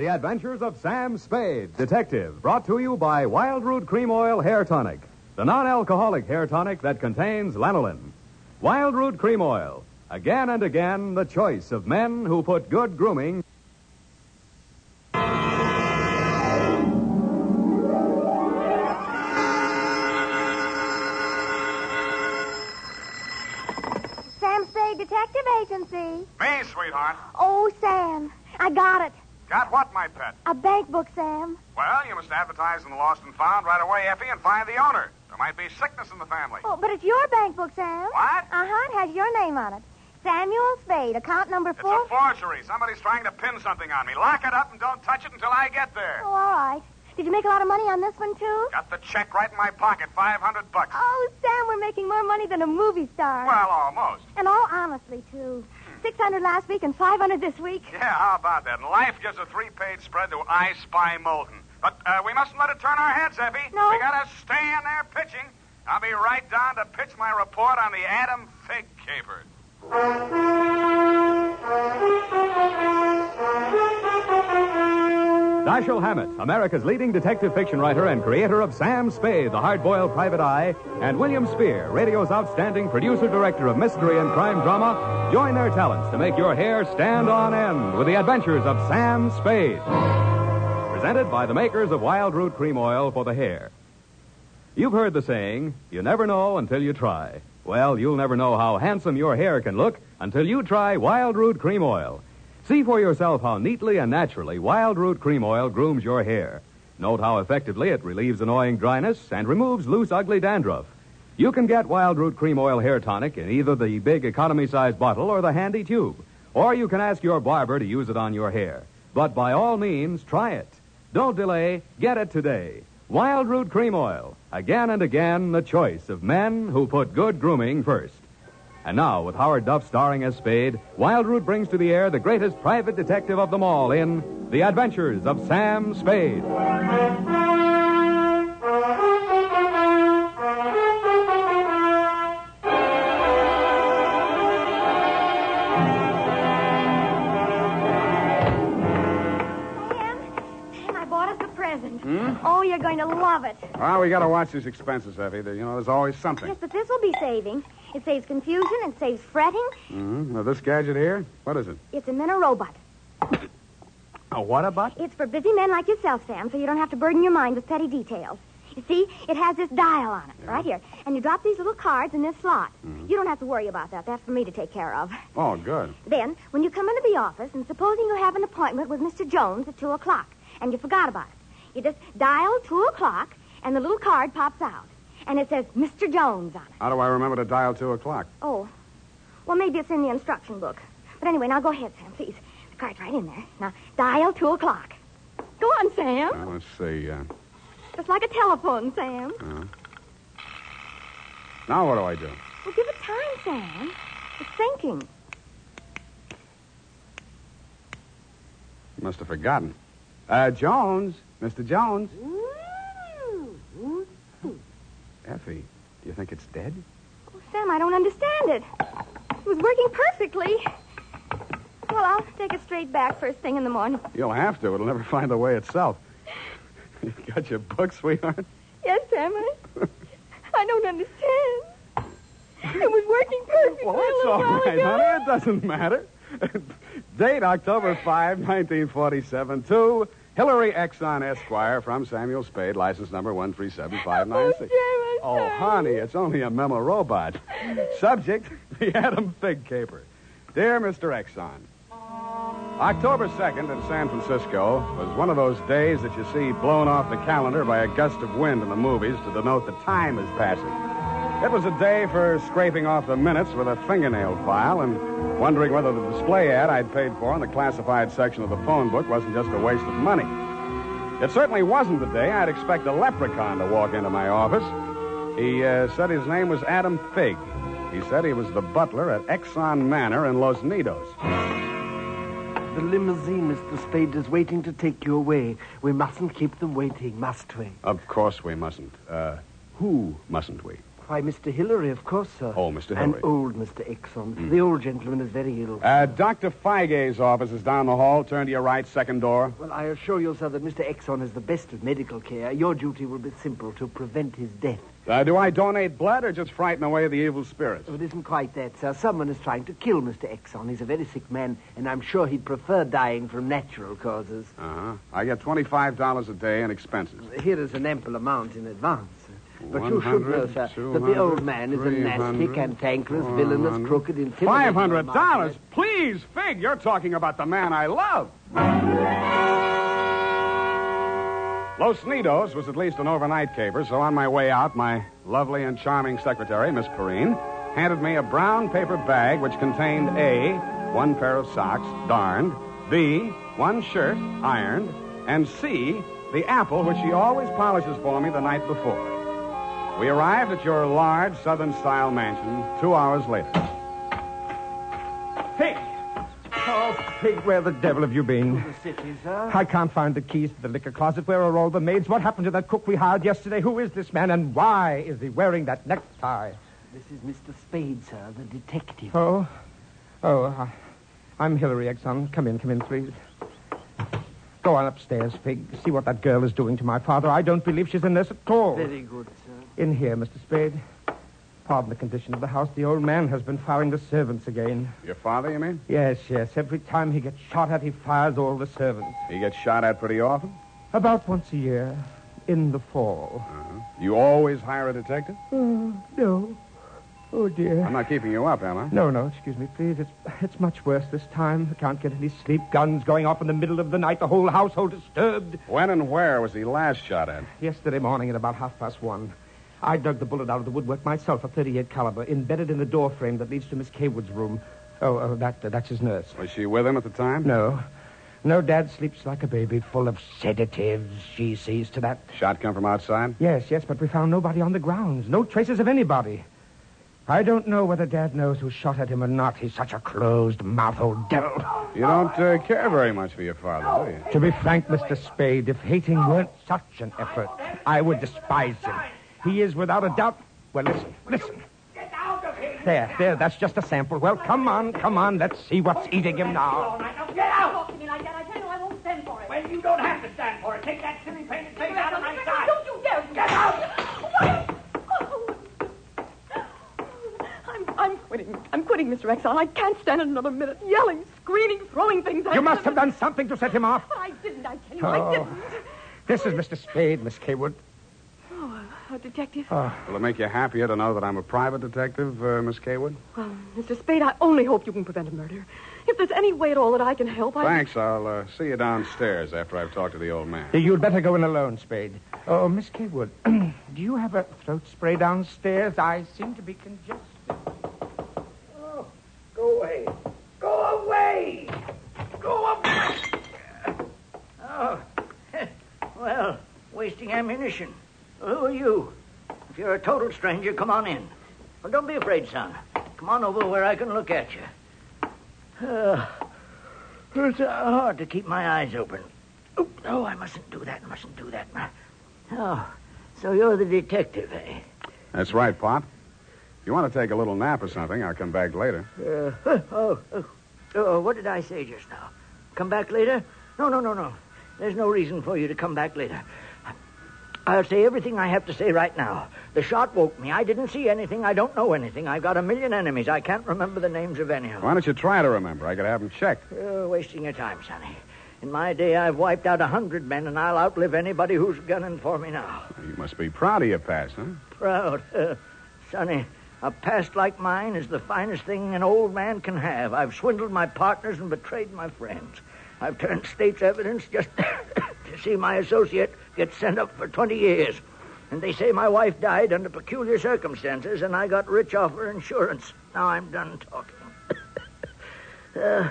The Adventures of Sam Spade, Detective, brought to you by Wildroot Cream Oil Hair Tonic, the non alcoholic hair tonic that contains lanolin. Wildroot Cream Oil, again and again, the choice of men who put good grooming. My pet? A bank book, Sam. Well, you must advertise in the Lost and Found right away, Effie, and find the owner. There might be sickness in the family. Oh, but it's your bank book, Sam. What? Uh-huh, it has your name on it. Samuel Spade, account number four. It's a forgery. Somebody's trying to pin something on me. Lock it up and don't touch it until I get there. Oh, all right. Did you make a lot of money on this one, too? Got the check right in my pocket, 500 bucks. Oh, Sam, we're making more money than a movie star. Well, almost. And all honestly, too. 600 last week and 500 this week. Yeah, how about that? And life gives a three-page spread to I Spy Molten. But uh, we mustn't let it turn our heads, Effie. No. We gotta stay in there pitching. I'll be right down to pitch my report on the Adam Figg Caper. Dashiell Hammett, America's leading detective fiction writer and creator of Sam Spade, the hard-boiled private eye, and William Spier, radio's outstanding producer-director of mystery and crime drama, join their talents to make your hair stand on end with the adventures of Sam Spade. Presented by the makers of Wildroot Cream Oil for the hair. You've heard the saying, you never know until you try. Well, you'll never know how handsome your hair can look until you try Wildroot Cream Oil. See for yourself how neatly and naturally Wildroot Cream Oil grooms your hair. Note how effectively it relieves annoying dryness and removes loose, ugly dandruff. You can get Wildroot Cream Oil Hair Tonic in either the big economy size bottle or the handy tube. Or you can ask your barber to use it on your hair. But by all means, try it. Don't delay. Get it today. Wildroot Cream Oil. Again and again, the choice of men who put good grooming first. And now, with Howard Duff starring as Spade, Wildroot brings to the air the greatest private detective of them all in The Adventures of Sam Spade. Oh, Sam, Sam, I bought us a present. Hmm? Oh, you're going to love it. Well, we gotta watch these expenses, Effie. You know, there's always something. Yes, but this will be saving. It saves confusion, it saves fretting. Mm-hmm. Now, this gadget here, what is it? It's a Minna robot. A what about? It's for busy men like yourself, Sam, so you don't have to burden your mind with petty details. You see, it has this dial on it, right here. And you drop these little cards in this slot. You don't have to worry about that. That's for me to take care of. Oh, good. Then, when you come into the office, and supposing you have an appointment with Mr. Jones at 2 o'clock, and you forgot about it, you just dial 2 o'clock, and the little card pops out. And it says Mr. Jones on it. How do I remember to dial two o'clock? Oh, well, maybe it's in the instruction book. But anyway, now go ahead, Sam, please. The card's right in there. Now, dial 2 o'clock. Go on, Sam. Well, let's see. Uh, Just like a telephone, Sam. now what do I do? Well, give it time, Sam. It's thinking. Must have forgotten. Uh, Jones. Mr. Jones. Effie, do you think it's dead? Oh, Sam, I don't understand it. It was working perfectly. Well, I'll take it straight back first thing in the morning. You'll have to. It'll never find the way itself. You got your book, sweetheart? Yes, Sam, I, I don't understand. It was working perfectly Well, that's all right, ago. honey. It doesn't matter. Date October 5, 1947. To Hillary Exxon Esquire from Samuel Spade, license number 137596. Oh, Oh, honey, it's only a memo robot. Subject, the Adam Figg Caper. Dear Mr. Exxon, October 2nd in San Francisco was one of those days that you see blown off the calendar by a gust of wind in the movies to denote the time is passing. It was a day for scraping off the minutes with a fingernail file and wondering whether the display ad I'd paid for in the classified section of the phone book wasn't just a waste of money. It certainly wasn't the day I'd expect a leprechaun to walk into my office. He uh, said his name was Adam Figg. He said he was the butler at Exxon Manor in Los Nidos. The limousine, Mr. Spade, is waiting to take you away. We mustn't keep them waiting, must we? Of course we mustn't. Uh, who mustn't we? Why, Mr. Hillary, of course, sir. Oh, Mr. And Hillary. old Mr. Exon. The old gentleman is very ill. Uh, Dr. Feige's office is down the hall. Turn to your right, second door. well, I assure you, sir, that Mr. Exxon is the best of medical care. Your duty will be simple to prevent his death. Uh, do I donate blood or just frighten away the evil spirits? Oh, It isn't quite that, sir. Someone is trying to kill Mr. Exon. He's a very sick man, and I'm sure he'd prefer dying from natural causes. Uh-huh. I get $25 a day in expenses. Here is an ample amount in advance. But you should know, sir, that the old man is a 300, nasty, cantankerous, villainous, crooked, intimidating... Five hundred dollars, please, Figg. You're talking about the man I love. Los Nidos was at least an overnight caper, so on my way out, my lovely and charming secretary, Miss Perrine, handed me a brown paper bag which contained A, one pair of socks, darned, B, one shirt, ironed, and C, the apple which she always polishes for me the night before. We arrived at your large southern style mansion two hours later. Oh, Figg, where the devil have you been? The city, sir. I can't find the keys to the liquor closet. Where are all the maids? What happened to that cook we hired yesterday? Who is this man, and why is he wearing that necktie? This is Mr. Spade, sir, the detective. Oh, oh, uh, I'm Hilary Exon. Come in, come in, please. Go on upstairs, Figg. See what that girl is doing to my father. I don't believe she's a nurse at all. Very good, sir. In here, Mr. Spade. Pardon the condition of the house. The old man has been firing the servants again. Your father, you mean? Yes, yes. Every time he gets shot at, he fires all the servants. He gets shot at pretty often? About once a year, in the fall. Uh-huh. You always hire a detective? Oh, no. Oh, dear. I'm not keeping you up, am I? No, no, excuse me, please. It's, it's much worse this time. I can't get any sleep. Guns going off in the middle of the night. The whole household disturbed. When and where was he last shot at? Yesterday morning at about half past one, I dug the bullet out of the woodwork myself, a 38 caliber, embedded in the door frame that leads to Miss Kaywood's room. Oh, oh that, that's his nurse. Was she with him at the time? No. No, Dad sleeps like a baby, full of sedatives. She sees to that. Shot come from outside? Yes, yes, but we found nobody on the grounds. No traces of anybody. I don't know whether Dad knows who shot at him or not. He's such a closed mouth old devil. You don't uh, care very much for your father, do you? To be frank, Mr. Spade, if hating weren't such an effort, I would despise him. He is without a doubt. Well, listen, listen. Get out of here! There, there, that's just a sample. Well, come on, come on. Let's see what's eating him now. Get out! Talk to me like that. I tell you I won't stand for it. Well, you don't have to stand for it. Take that silly painted face out of my sight. Don't you dare! Get out! I'm, I'm quitting. I'm quitting, Mr. Exxon. I can't stand it another minute. Yelling, screaming, throwing things at You him. must have done something to set him off. But I didn't, I tell you, Oh. I didn't. This is Mr. Spade, Miss Kaywood. A detective? Will it make you happier to know that I'm a private detective, uh, Miss Kaywood? Well, Mr. Spade, I only hope you can prevent a murder. If there's any way at all that I can help, I... Thanks. I'll uh, see you downstairs after I've talked to the old man. You'd better go in alone, Spade. Oh, Miss Kaywood, do you have a throat spray downstairs? I seem to be congested. Oh, go away. Go away! Go away! Oh. Well, wasting ammunition. Who are you? If you're a total stranger, come on in. Well, don't be afraid, son. Come on over where I can look at you. Uh, it's uh, hard to keep my eyes open. Oh, no, I mustn't do that. Mustn't do that. Oh, so you're the detective, eh? That's right, Pop. If you want to take a little nap or something, I'll come back later. Uh, oh, oh, oh, what did I say just now? Come back later? No, no, no, no. There's no reason for you to come back later. I'll say everything I have to say right now. The shot woke me. I didn't see anything. I don't know anything. I've got a million enemies. I can't remember the names of any of them. Why don't you try to remember? I could have them checked. You're wasting your time, Sonny. In my day, I've wiped out a hundred men, and I'll outlive anybody who's gunning for me now. You must be proud of your past, huh? Proud. Sonny, a past like mine is the finest thing an old man can have. I've swindled my partners and betrayed my friends. I've turned state's evidence just to see my associate get sent up for 20 years. And they say my wife died under peculiar circumstances, and I got rich off her insurance. Now I'm done talking. uh,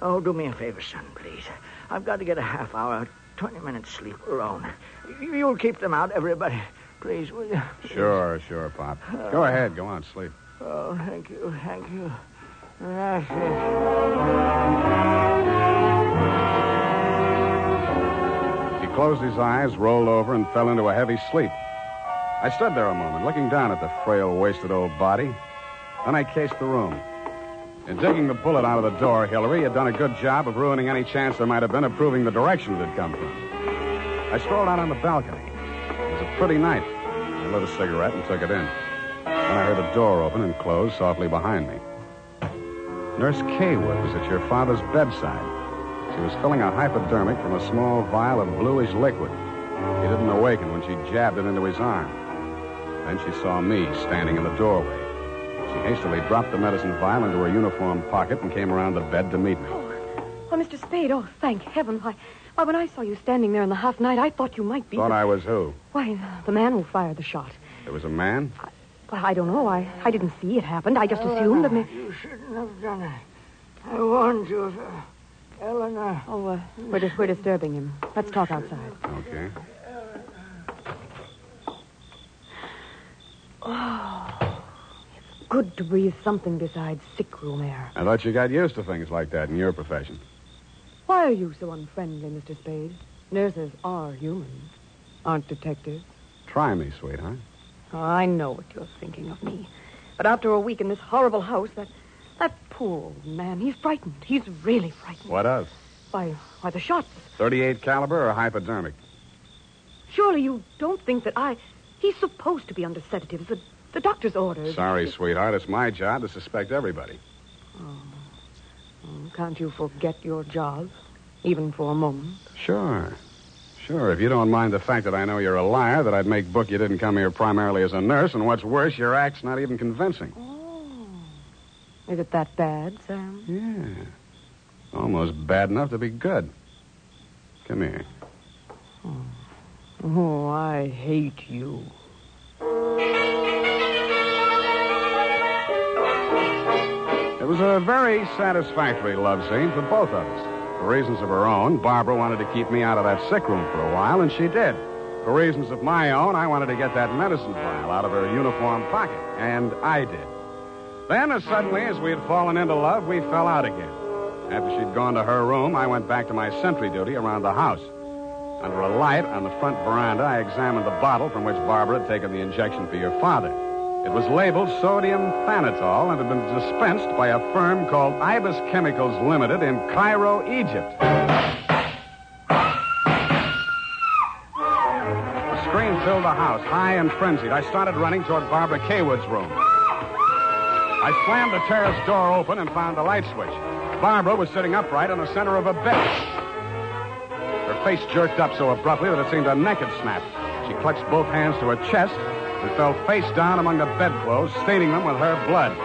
oh, do me a favor, son, please. I've got to get a half hour, 20 minutes sleep alone. You- You'll keep them out, everybody. Please, will you? Sure, sure, Pop. Go ahead. Go on, sleep. Oh, thank you, thank you. That's it. Closed his eyes, rolled over, and fell into a heavy sleep. I stood there a moment, looking down at the frail, wasted old body. Then I cased the room. In digging the bullet out of the door, Hillary had done a good job of ruining any chance there might have been of proving the direction it had come from. I strolled out on the balcony. It was a pretty night. I lit a cigarette and took it in. Then I heard a door open and close softly behind me. Nurse Kaywood was at your father's bedside. She was filling a hypodermic from a small vial of bluish liquid. He didn't awaken when she jabbed it into his arm. Then she saw me standing in the doorway. She hastily dropped the medicine vial into her uniform pocket and came around the bed to meet me. Oh, oh Mr. Spade, oh, thank heaven. Why, why, when I saw you standing there in the half night, I thought you might be. Thought the... I was who? Why, the man who fired the shot. It was a man? Well, I don't know. I, I didn't see it happen. I just assumed that. Me... You shouldn't have done it. I warned you, sir. Eleanor. Oh, uh, we're, dis- we're disturbing him. Let's talk outside. Okay. Oh, it's good to breathe something besides sick room air. I thought you got used to things like that in your profession. Why are you so unfriendly, Mr. Spade? Nurses are human, aren't detectives. Try me, sweetheart. Oh, I know what you're thinking of me. But after a week in this horrible house, that that poor old man, he's frightened. He's really frightened. What else? Why, why the shots. 38 caliber or hypodermic? Surely you don't think that I. He's supposed to be under sedatives. The, the doctor's orders. Sorry, sweetheart. It's my job to suspect everybody. Oh, can't you forget your job, even for a moment? Sure. Sure, if you don't mind the fact that I know you're a liar, that I'd make book you didn't come here primarily as a nurse, and what's worse, your act's not even convincing. Oh. Is it that bad, Sam? Yeah. Almost bad enough to be good. Come here. Oh, oh, I hate you. It was a very satisfactory love scene for both of us. For reasons of her own, Barbara wanted to keep me out of that sick room for a while, and she did. For reasons of my own, I wanted to get that medicine vial out of her uniform pocket, and I did. Then, as suddenly as we had fallen into love, we fell out again. After she'd gone to her room, I went back to my sentry duty around the house. Under a light on the front veranda, I examined the bottle from which Barbara had taken the injection for your father. It was labeled sodium thanatol and had been dispensed by a firm called Ibis Chemicals Limited in Cairo, Egypt. A scream filled the house, high and frenzied. I started running toward Barbara Kaywood's room. I slammed the terrace door open and found the light switch. Barbara was sitting upright in the center of a bed. Her face jerked up so abruptly that it seemed a neck had snapped. She clutched both hands to her chest and fell face down among the bedclothes, staining them with her blood.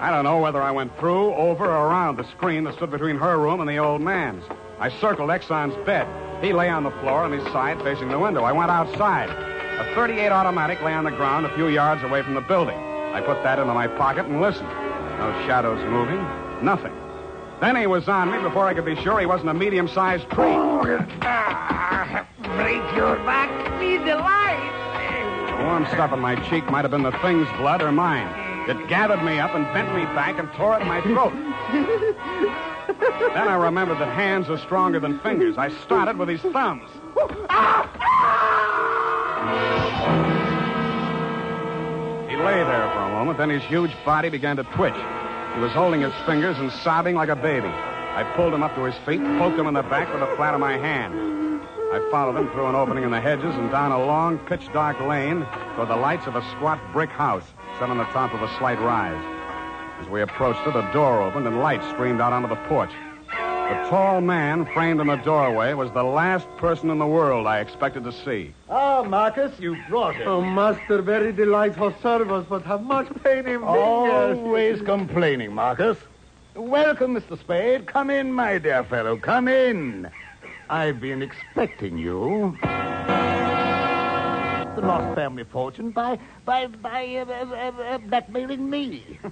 I don't know whether I went through, over, or around the screen that stood between her room and the old man's. I circled Exxon's bed. He lay on the floor on his side facing the window. I went outside. A 38 automatic lay on the ground a few yards away from the building. I put that into my pocket and listened. No shadows moving. Nothing. Then he was on me before I could be sure he wasn't a medium-sized tree. break your back, be the light. The warm stuff on my cheek might have been the thing's blood or mine. It gathered me up and bent me back and tore at my throat. Then I remembered that hands are stronger than fingers. I started with his thumbs. He lay there for a moment, then his huge body began to twitch. He was holding his fingers and sobbing like a baby. I pulled him up to his feet, poked him in the back with the flat of my hand. I followed him through an opening in the hedges and down a long, pitch dark lane toward the lights of a squat brick house set on the top of a slight rise. As we approached it, a door opened and light streamed out onto the porch. The tall man framed in the doorway was the last person in the world I expected to see. Ah, Marcus, you brought it. Oh, master, very delightful service, but how much pain in fingers. Always complaining, Marcus. Welcome, Mr. Spade. Come in, my dear fellow. Come in. I've been expecting you. The lost family fortune by by by uh, uh, uh, blackmailing me.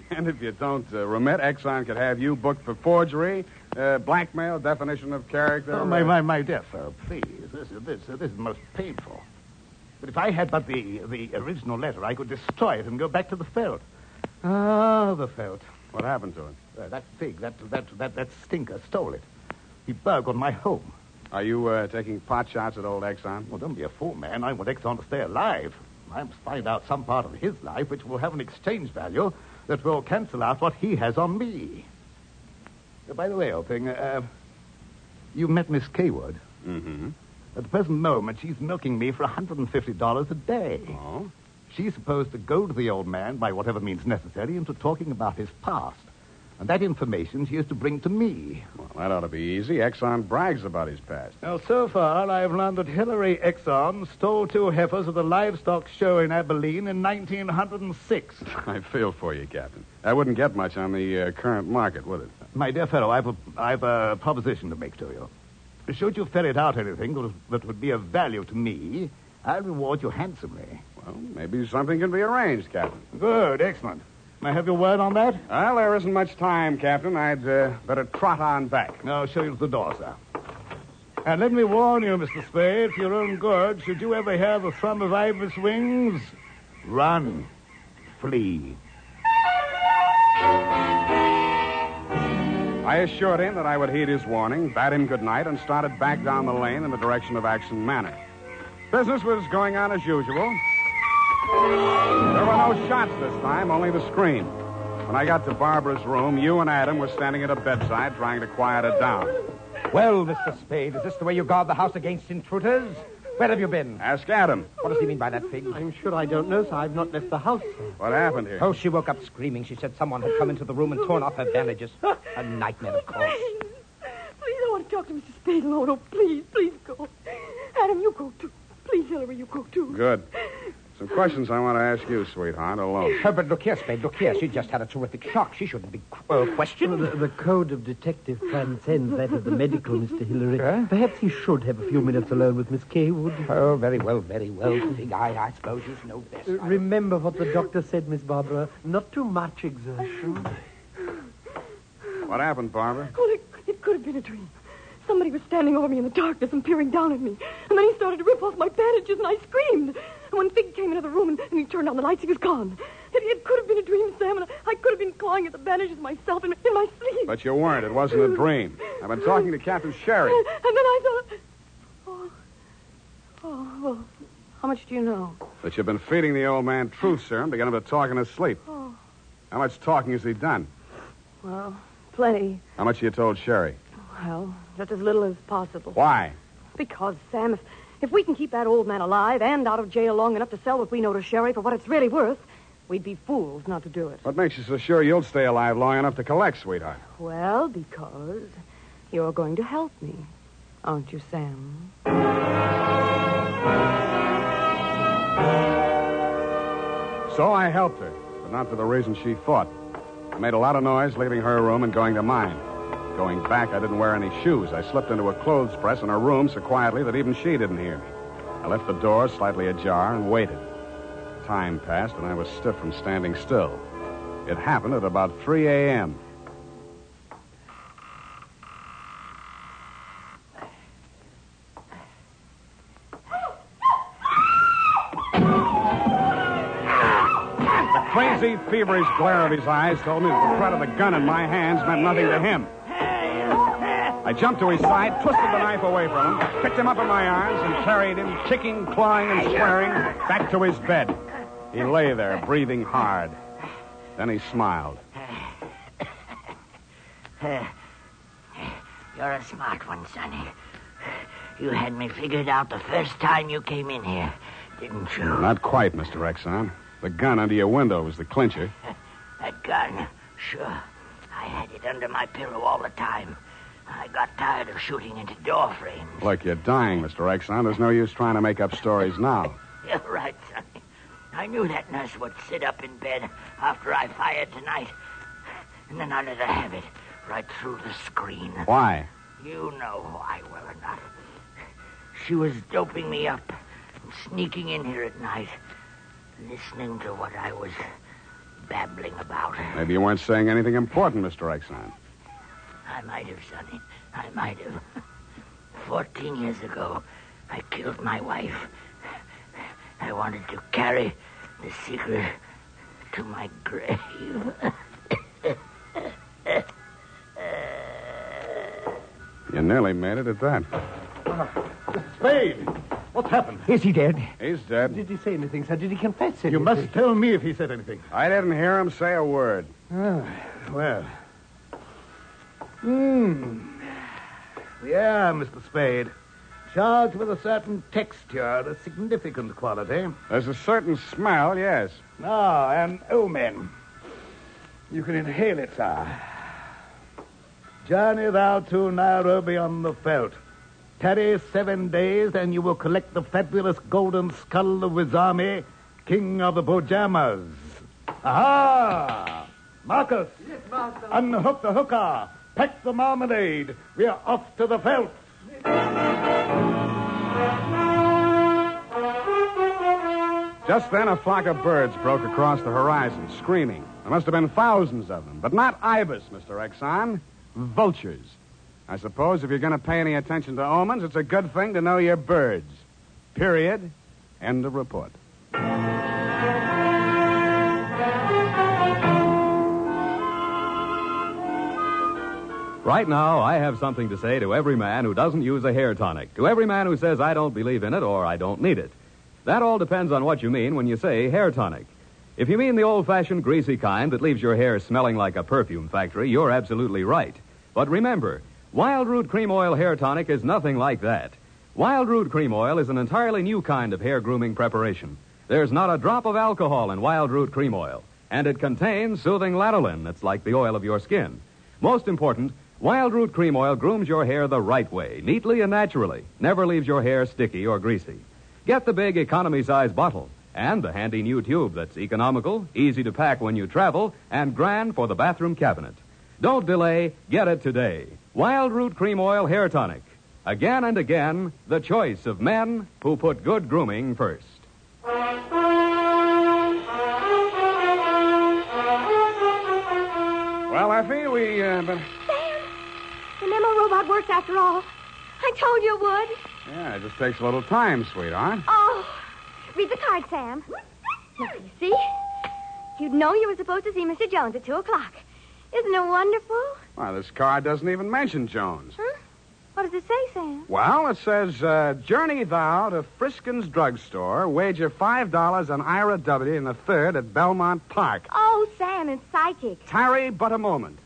And if you don't uh, remit, Exxon could have you booked for forgery, uh, blackmail, definition of character. Oh, my, uh, my, my dear fellow, please. This is this this is most painful. But if I had but the the original letter, I could destroy it and go back to the felt. Ah, the felt. What happened to it? Uh, that pig, that that that that stinker stole it. He burgled my home. Are you uh, taking pot shots at old Exxon? Well, don't be a fool, man. I want Exxon to stay alive. I must find out some part of his life which will have an exchange value that will cancel out what he has on me. Uh, by the way, old thing, uh, you met Miss Kaywood. Mm-hmm. At the present moment, she's milking me for $150 a day. Oh? She's supposed to goad the old man, by whatever means necessary, into talking about his past. And that information she is to bring to me. Well, that ought to be easy. Exxon brags about his past. Now, so far, I've learned that Hillary Exxon stole two heifers at the livestock show in Abilene in 1906. I feel for you, Captain. That wouldn't get much on the uh, current market, would it? My dear fellow, I've a, I've a proposition to make to you. Should you ferret out anything that, that would be of value to me, I'll reward you handsomely. Well, maybe something can be arranged, Captain. Good, excellent. May I have your word on that? Well, there isn't much time, Captain. I'd uh, better trot on back. I'll show you to the door, sir. And let me warn you, Mr. Spade, for your own good, should you ever hear the thrum of Ibis wings, run, flee. I assured him that I would heed his warning, bade him good night, and started back down the lane in the direction of Exxon Manor. Business was going on as usual. There were no shots this time, only the scream. When I got to Barbara's room, you and Adam were standing at a bedside trying to quiet her down. Well, Mr. Spade, is this the way you guard the house against intruders? Where have you been? Ask Adam. What does he mean by that, Figg? I'm sure I don't know, sir. I've not left the house, sir. What happened here? Oh, she woke up screaming. She said someone had come into the room and torn off her bandages. A nightmare, of course. Please, please, I want to talk to Mr. Spade alone. Oh, please, please go. Adam, you go too. Please, Hillary, you go too. Good. Some questions I want to ask you, sweetheart, alone. Oh, but look here, Spade, look here. She just had a terrific shock. She shouldn't be uh, questioned. The, the code of detective transcends that of the medical, Mr. Hillary. Huh? Perhaps he should have a few minutes alone with Miss Kaywood. Oh, very well, very well, Figg. I, I suppose you know best. Uh, remember what the doctor said, Miss Barbara. Not too much exertion. What happened, Barbara? Well, it, it could have been a dream. Somebody was standing over me in the darkness and peering down at me. And then he started to rip off my bandages, and I screamed. And when Figg came into the room and, and he turned on the lights, he was gone. It, it could have been a dream, Sam, and I, could have been clawing at the bandages myself in, in my sleep. But you weren't. It wasn't a dream. I've been talking to Captain Sherry. And then I thought, oh, oh, well, how much do you know? That you've been feeding the old man truth serum to get him to talk in his sleep. Oh, How much talking has he done? well, plenty. How much have you told Sherry? Well, just as little as possible. Why? Because, Sam, if, if we can keep that old man alive and out of jail long enough to sell what we know to Sherry for what it's really worth, we'd be fools not to do it. What makes you so sure you'll stay alive long enough to collect, sweetheart? Well, because you're going to help me, aren't you, Sam? So I helped her, but not for the reason she thought. I made a lot of noise leaving her room and going to mine. Going back, I didn't wear any shoes. I slipped into a clothes press in her room so quietly that even she didn't hear me. I left the door slightly ajar and waited. Time passed, and I was stiff from standing still. It happened at about 3 a.m. The crazy, feverish glare of his eyes told me that the threat of the gun in my hands meant nothing to him. I jumped to his side, twisted the knife away from him, picked him up in my arms, and carried him, kicking, clawing, and swearing, back to his bed. He lay there, breathing hard. Then he smiled. You're a smart one, Sonny. You had me figured out the first time you came in here, didn't you? Not quite, Mr. Exxon. The gun under your window was the clincher. That gun, sure. I had it under my pillow all the time. I got tired of shooting into door frames. Look, you're dying, Mr. Exxon. There's no use trying to make up stories now. You're right, Sonny. I knew that nurse would sit up in bed after I fired tonight. And then I let her have it right through the screen. Why? You know why, well enough. She was doping me up and sneaking in here at night, listening to what I was babbling about. Maybe you weren't saying anything important, Mr. Exxon. I might have, Sonny. I might have. Fourteen years ago, I killed my wife. I wanted to carry the secret to my grave. You nearly made it at that. Spade! What's happened? Is he dead? He's dead. Did he say anything, sir? Did he confess anything? You must tell me if he said anything. I didn't hear him say a word. Ah, well. Hmm. Yeah, Mr. Spade. Charged with a certain texture, a significant quality. There's a certain smell, yes. Ah, and omen. You can inhale it, sir. Journey thou to Nairobi on the veldt. Tarry seven days, and you will collect the fabulous golden skull of Wizami, king of the Bojamas. Aha! Marcus! Yes, master. Unhook the hooker. Pack the marmalade. We're off to the veldt. Just then, a flock of birds broke across the horizon, screaming. There must have been thousands of them, but not ibis, Mr. Exxon. Vultures. I suppose if you're going to pay any attention to omens, it's a good thing to know your birds. Period. End of report. Right now, I have something to say to every man who doesn't use a hair tonic, to every man who says, I don't believe in it or I don't need it. That all depends on what you mean when you say hair tonic. If you mean the old fashioned greasy kind that leaves your hair smelling like a perfume factory, you're absolutely right. But remember, Wildroot Cream Oil Hair Tonic is nothing like that. Wildroot Cream Oil is an entirely new kind of hair grooming preparation. There's not a drop of alcohol in Wildroot Cream Oil, and it contains soothing lanolin that's like the oil of your skin. Most important, Wildroot Cream Oil grooms your hair the right way, neatly and naturally, never leaves your hair sticky or greasy. Get the big economy size bottle and the handy new tube that's economical, easy to pack when you travel, and grand for the bathroom cabinet. Don't delay, get it today. Wildroot Cream Oil Hair Tonic. Again and again, the choice of men who put good grooming first. Well, Effie, we. Uh, the robot works after all. I told you it would. Yeah, it just takes a little time, sweetheart. Oh, read the card, Sam. Now, you see? You'd know you were supposed to see Mr. Jones at 2 o'clock. Isn't it wonderful? Well, this card doesn't even mention Jones. Huh? What does it say, Sam? Well, it says, uh, Journey thou to Friskin's drugstore, wager $5 on Ira W. in the third at Belmont Park. Oh, Sam, it's psychic. Tarry but a moment.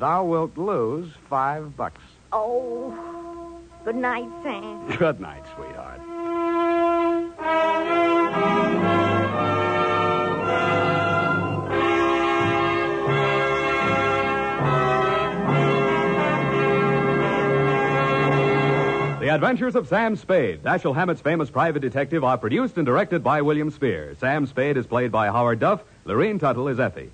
Thou wilt lose five bucks. Oh, good night, Sam. Good night, sweetheart. The Adventures of Sam Spade, Dashiell Hammett's famous private detective, are produced and directed by William Spier. Sam Spade is played by Howard Duff. Lorene Tuttle is Effie.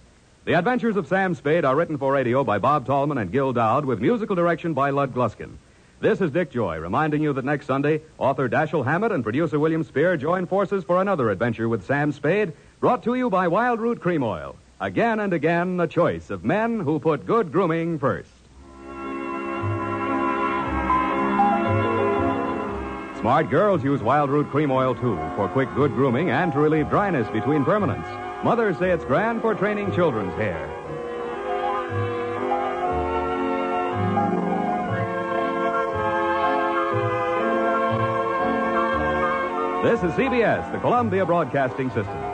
The Adventures of Sam Spade are written for radio by Bob Tallman and Gil Dowd with musical direction by Lud Gluskin. This is Dick Joy reminding you that next Sunday, author Dashiell Hammett and producer William Spier join forces for another adventure with Sam Spade, brought to you by Wildroot Cream Oil. Again and again, the choice of men who put good grooming first. Smart girls use Wildroot Cream Oil too for quick, good grooming and to relieve dryness between permanents. Mothers say it's grand for training children's hair. This is CBS, the Columbia Broadcasting System.